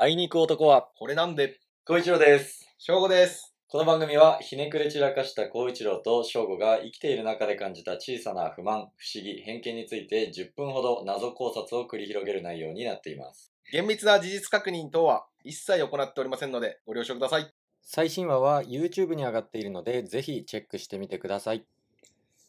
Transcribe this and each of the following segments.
あいに行く男は、これなんで、孝一郎です。正午です。この番組は、ひねくれ散らかした孝一郎と正吾が生きている中で感じた小さな不満、不思議、偏見について10分ほど謎考察を繰り広げる内容になっています。厳密な事実確認等は一切行っておりませんので、ご了承ください。最新話は YouTube に上がっているので、ぜひチェックしてみてください。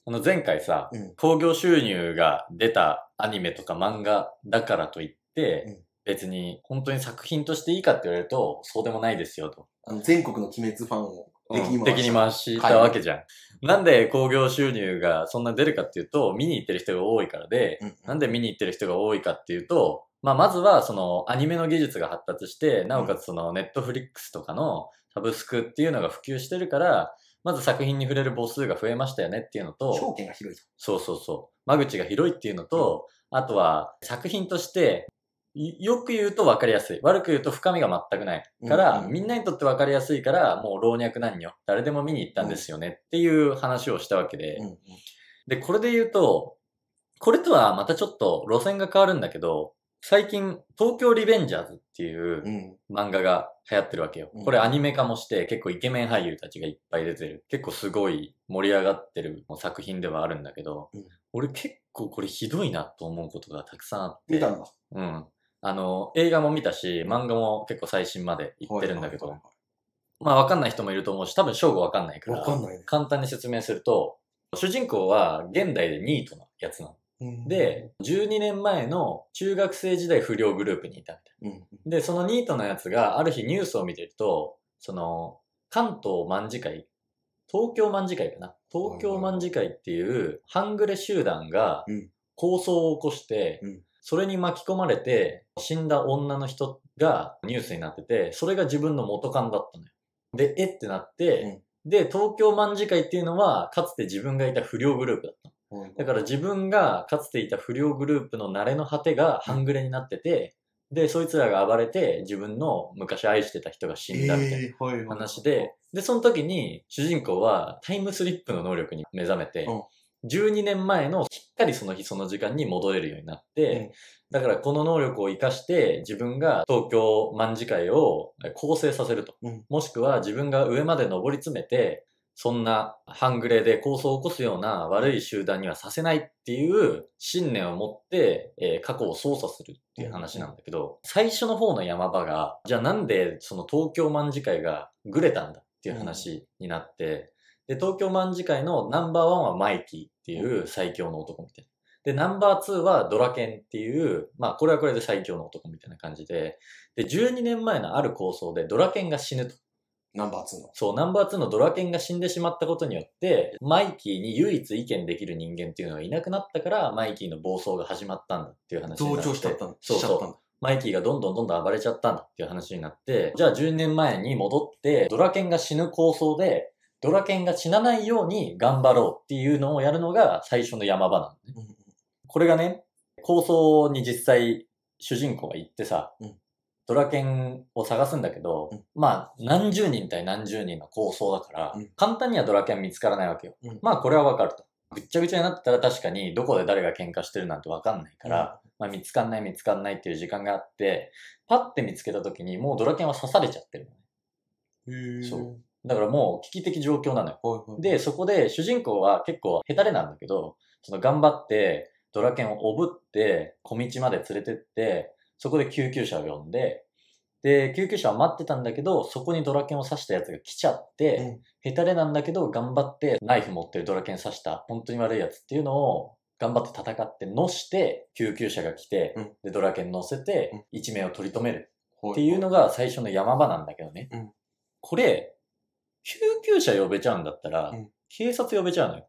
あの前回さ、うん興行収入が出たアニメとか漫画だからといって、うん別に本当に作品としていいかって言われると、そうでもないですよと。あの全国の鬼滅ファンを敵にうん回した。敵に回したわけじゃん。なんで興行収入がそんな出るかっていうと、見に行ってる人が多いからで、うんなんで見に行ってる人が多いかっていうと、まあ、まずはそのアニメの技術が発達して、なおかつそのネットフリックスとかのサブスクっていうのが普及してるから、まず作品に触れる母数が増えましたよねっていうのと、証券が広いと。そうそうそう。間口が広いっていうのと、あとは作品として、いよく言うと分かりやすい。悪く言うと深みが全くない。から、うんうんみんなにとって分かりやすいから、もう老若男女、誰でも見に行ったんですよねっていう話をしたわけで。うんうんで、これで言うと、これとはまたちょっと路線が変わるんだけど、最近、東京リベンジャーズっていううん。漫画が流行ってるわけようん。これアニメ化もして結構イケメン俳優たちがいっぱい出てる。結構すごい盛り上がってる作品ではあるんだけど、うん俺結構これひどいなと思うことがたくさんあって。見たんだ。うん。あの、映画も見たし、漫画も結構最新まで行ってるんだけど、はいまあわかんない人もいると思うし、多分正吾わかんないから、わかね。簡単に説明すると、主人公は現代でニートなやつなの。うん。で、、12年前の中学生時代不良グループにいたみたいうん。で、そのニートのやつがある日ニュースを見てると、その、関東卍会、東京卍会かな。東京卍会っていう半グレ集団がうん。抗争を起こして、うんそれに巻き込まれて死んだ女の人がニュースになってて、それが自分の元カノだったのよ。で、えってなって、で、東京卍会っていうのはかつて自分がいた不良グループだったの。だから自分がかつていた不良グループの慣れの果てが半グレになってて、で、そいつらが暴れて自分の昔愛してた人が死んだみたいなえーはいで、その時に主人公はタイムスリップの能力に目覚めてうん、12年前のしっかりその日その時間に戻れるようになって、だからこの能力を活かして自分が東京卍会を構成させると。うんもしくは自分が上まで上り詰めて、そんな半グレで構想を起こすような悪い集団にはさせないっていう信念を持って、えー過去を操作するっていう話なんだけど、最初の方の山場が、じゃあなんでその東京卍会がグレたんだっていう話になって、で、東京卍会のナンバーワンはマイキーっていう最強の男みたいな。で、ナンバー2はドラケンっていう、まあこれはこれで最強の男みたいな感じで、で、12年前のある構想でドラケンが死ぬと。ナンバー2の。そう、ナンバー2のドラケンが死んでしまったことによって、マイキーに唯一意見できる人間っていうのがいなくなったから、マイキーの暴走が始まったんだっていう話になって。同調しちゃったんだ。そうそう。マイキーがどんどんどんどん暴れちゃったんだっていう話になって、じゃあ12年前に戻って、ドラケンが死ぬ構想で、ドラケンが死なないように頑張ろうっていうのをやるのが最初の山場なのね。これがね、構想に実際主人公が行ってさ、うんドラケンを探すんだけど、うんまあ何十人対何十人の構想だから、うん簡単にはドラケン見つからないわけよ。うんまあこれはわかると。ぐっちゃぐちゃになったら確かにどこで誰が喧嘩してるなんてわかんないから、まあ見つかんない見つかんないっていう時間があって、パッて見つけた時にもうドラケンは刺されちゃってるのね。そうだからもう危機的状況なのよ。はいはい。で、そこで主人公は結構ヘタレなんだけど、その頑張ってドラケンをおぶって小道まで連れてって、そこで救急車を呼んで、で、救急車を待ってたんだけど、そこにドラケンを刺したやつが来ちゃって、うんヘタレなんだけど頑張ってナイフ持ってるドラケン刺した本当に悪いやつっていうのを頑張って戦ってのして、救急車が来て、うんで、ドラケン乗せてうん、一命を取り留めるはっていうのが最初の山場なんだけどね。うんこれ、救急車呼べちゃうんだったら、うん警察呼べちゃうのよ。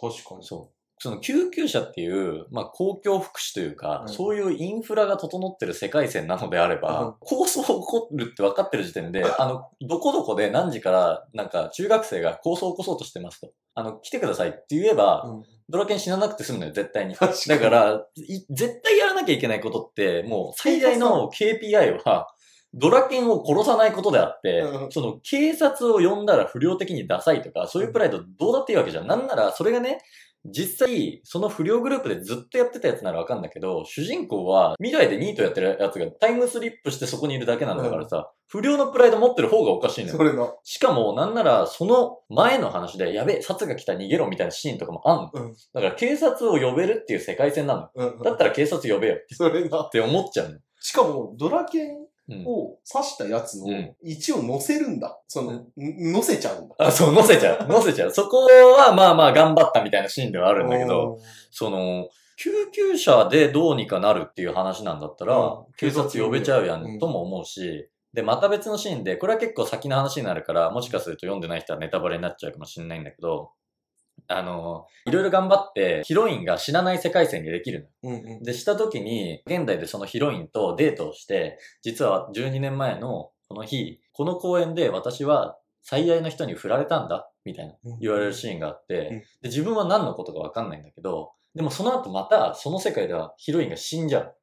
確かに。そう。その救急車っていう、まあ公共福祉というか、うんそういうインフラが整ってる世界線なのであれば、うん構想起こるって分かってる時点で、あの、どこどこで何時から、なんか中学生が構想を起こそうとしてますと。あの、来てくださいって言えば、うんドラケン死ななくて済むのよ、絶対に。だから、い絶対やらなきゃいけないことって、もう最大の KPI は、ドラケンを殺さないことであって、うんその警察を呼んだら不良的にダサいとか、そういうプライドどうだっていいわけじゃん。なんなら、それがね、実際、その不良グループでずっとやってたやつならわかんだけど、主人公は未来でニートやってるやつがタイムスリップしてそこにいるだけなんだからさ、不良のプライド持ってる方がおかしいのよ。それの。しかも、なんなら、その前の話で、やべえ、殺が来た逃げろみたいなシーンとかもあんの。うんだから警察を呼べるっていう世界線なのよ。うん。だったら警察呼べよってそれな。って思っちゃうの。しかも、ドラケンうん。を刺したやつをうん一応乗せるんだ。その、ん乗せちゃうんだ。あ、そう、乗せちゃう。乗せちゃう。そこは、まあまあ、頑張ったみたいなシーンではあるんだけど、その、救急車でどうにかなるっていう話なんだったら、うん警察呼べちゃうやうんんとも思うし、で、また別のシーンで、これは結構先の話になるから、もしかすると読んでない人はネタバレになっちゃうかもしれないんだけど、あの、いろいろ頑張って、ヒロインが死なない世界線にできるの。うんうん。で、した時に、現代でそのヒロインとデートをして、実は12年前のこの日、この公園で私は最愛の人に振られたんだ、みたいな言われるシーンがあって、うんで、自分は何のことかわかんないんだけど、でもその後またその世界ではヒロインが死んじゃう。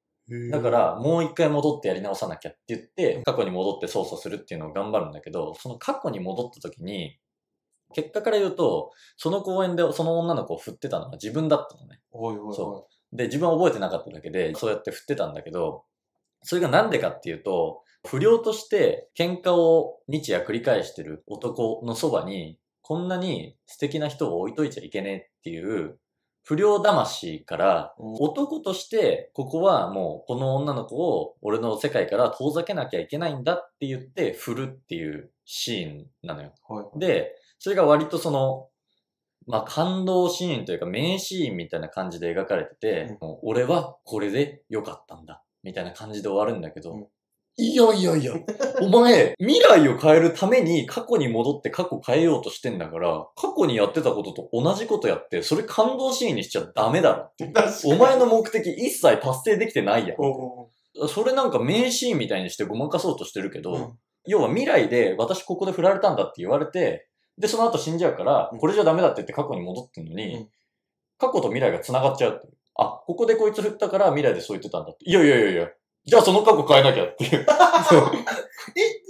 だから、もう一回戻ってやり直さなきゃって言って、過去に戻って操作するっていうのを頑張るんだけど、その過去に戻った時に、結果から言うと、その公園でその女の子を振ってたのは自分だったのね。おいおいおい。そで、自分は覚えてなかっただけで、そうやって振ってたんだけど、それがなんでかっていうと、不良として喧嘩を日夜繰り返してる男のそばに、こんなに素敵な人を置いといちゃいけねえっていう、不良魂から、うん男として、ここはもうこの女の子を俺の世界から遠ざけなきゃいけないんだって言って振るっていうシーンなのよ。はい。で、それが割とその、まあ、感動シーンというか名シーンみたいな感じで描かれてて、もう俺はこれで良かったんだ。みたいな感じで終わるんだけど、うんいやいやいや、お前、未来を変えるために過去に戻って過去変えようとしてんだから、過去にやってたことと同じことやって、それ感動シーンにしちゃダメだろって。お前の目的一切達成できてないやん。それなんか名シーンみたいにしてごまかそうとしてるけど、うん要は未来で私ここで振られたんだって言われて、で、その後死んじゃうから、うんこれじゃダメだって言って過去に戻ってんのに、うん過去と未来が繋がっちゃう。あ、ここでこいつ振ったから未来でそう言ってたんだって。いやいやいやいや、じゃあその過去変えなきゃっていう。え、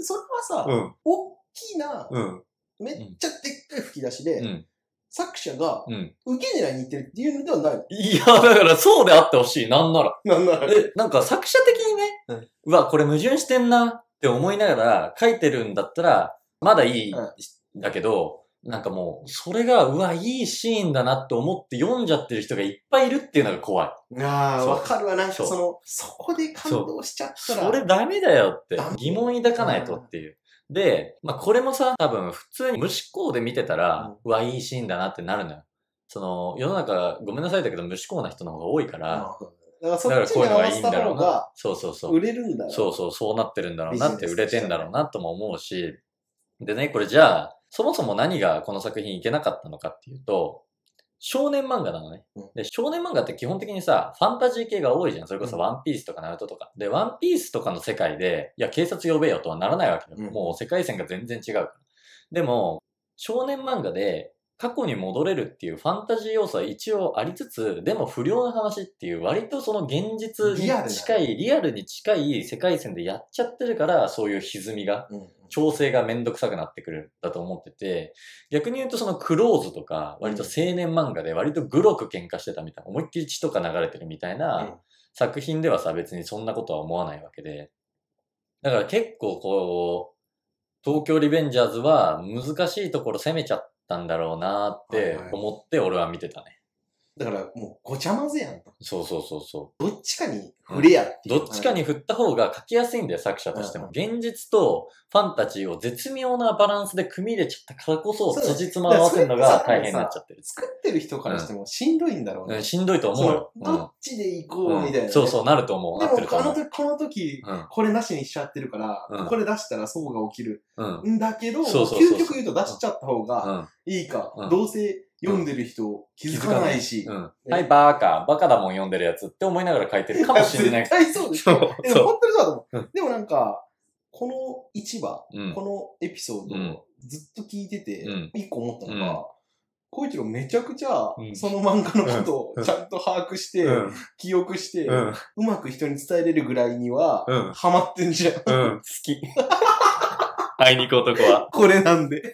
それはさ、うん、大きな、うん、めっちゃでっかい吹き出しで、うん、作者がうん。受け狙いに行ってるっていうのではないの？いや、だからそうであってほしい、なんなら。なんなら。え、なんか作者的にね、うんうわ、これ矛盾してんなって思いながら書いてるんだったら、まだいい、うんだけど、なんかもう、それが、うわ、いいシーンだなって思って読んじゃってる人がいっぱいいるっていうのが怖い。ああ、わかるわ。なんかそうその、そこで感動しちゃったら。それダメだよって疑問抱かないとっていう。で、まあこれもさ、多分普通に無思考で見てたら、うわ、いいシーンだなってなるのよ。その、世の中、ごめんなさいだけど無思考な人の方が多いから、だからそっちに合わせた方いんだろうなが。そうそうそう。売れるんだよ。そうそう、そうなってるんだろうなって売れてんだろうなとも思うし。でね、これじゃあ、そもそも何がこの作品いけなかったのかっていうと、少年漫画なのねうん。で、少年漫画って基本的にさ、ファンタジー系が多いじゃん。それこそうんワンピースとかナルトとか。で、ワンピースとかの世界で、いや、警察呼べよとはならないわけよ。うんもう世界線が全然違うから。でも、少年漫画で過去に戻れるっていうファンタジー要素は一応ありつつ、でも不良の話っていう割とその現実に近い、リアルに近い世界線でやっちゃってるから、そういう歪みが、うん。調整がめんどくさくなってくるんだと思ってて、逆に言うとそのクローズとか、割と青年漫画で割とグロく喧嘩してたみたいな、思いっきり血とか流れてるみたいな作品ではさ、別にそんなことは思わないわけで。だから結構こう、東京リベンジャーズは難しいところ攻めちゃったんだろうなって思って俺は見てたね。だからもうごちゃ混ぜやんと。そうそうそうそどっちかに触れやってう。いう。どっちかに振った方が書きやすいんだよ、作者としても。現実とファンタジーを絶妙なバランスで組み入れちゃったからこそ、そ辻褄合わせるのが大変になっちゃってる。作ってる人からしてもしんどいんだろうね。うん、しんどいと思うよ。どっちで行こうみたいなね。うんそうそう、なると思う。でも、あの。時、この時、うん。これなしにしちゃってるから、うんこれ出したらそうが起きる。うん。んだけど、究極言うと出しちゃった方がうん。いいか。うんどうせ読んでる人気づかないし。うん。はい、バーカ、バカだもん読んでるやつって思いながら書いてるかもしれない 絶。対そうでしょ。そうでもそ本当にそうだと思うう。でもなんか、この1話、こ。のエピソードずっと聞いててうん、一個思ったのうんが、小一郎めちゃくちゃう、んその漫画のことうんをちゃんと把握して、うん。記憶して、う。うんまく人に伝えれるぐらいには。ハマってんじゃん。好き。あいに行く男は。これなんで。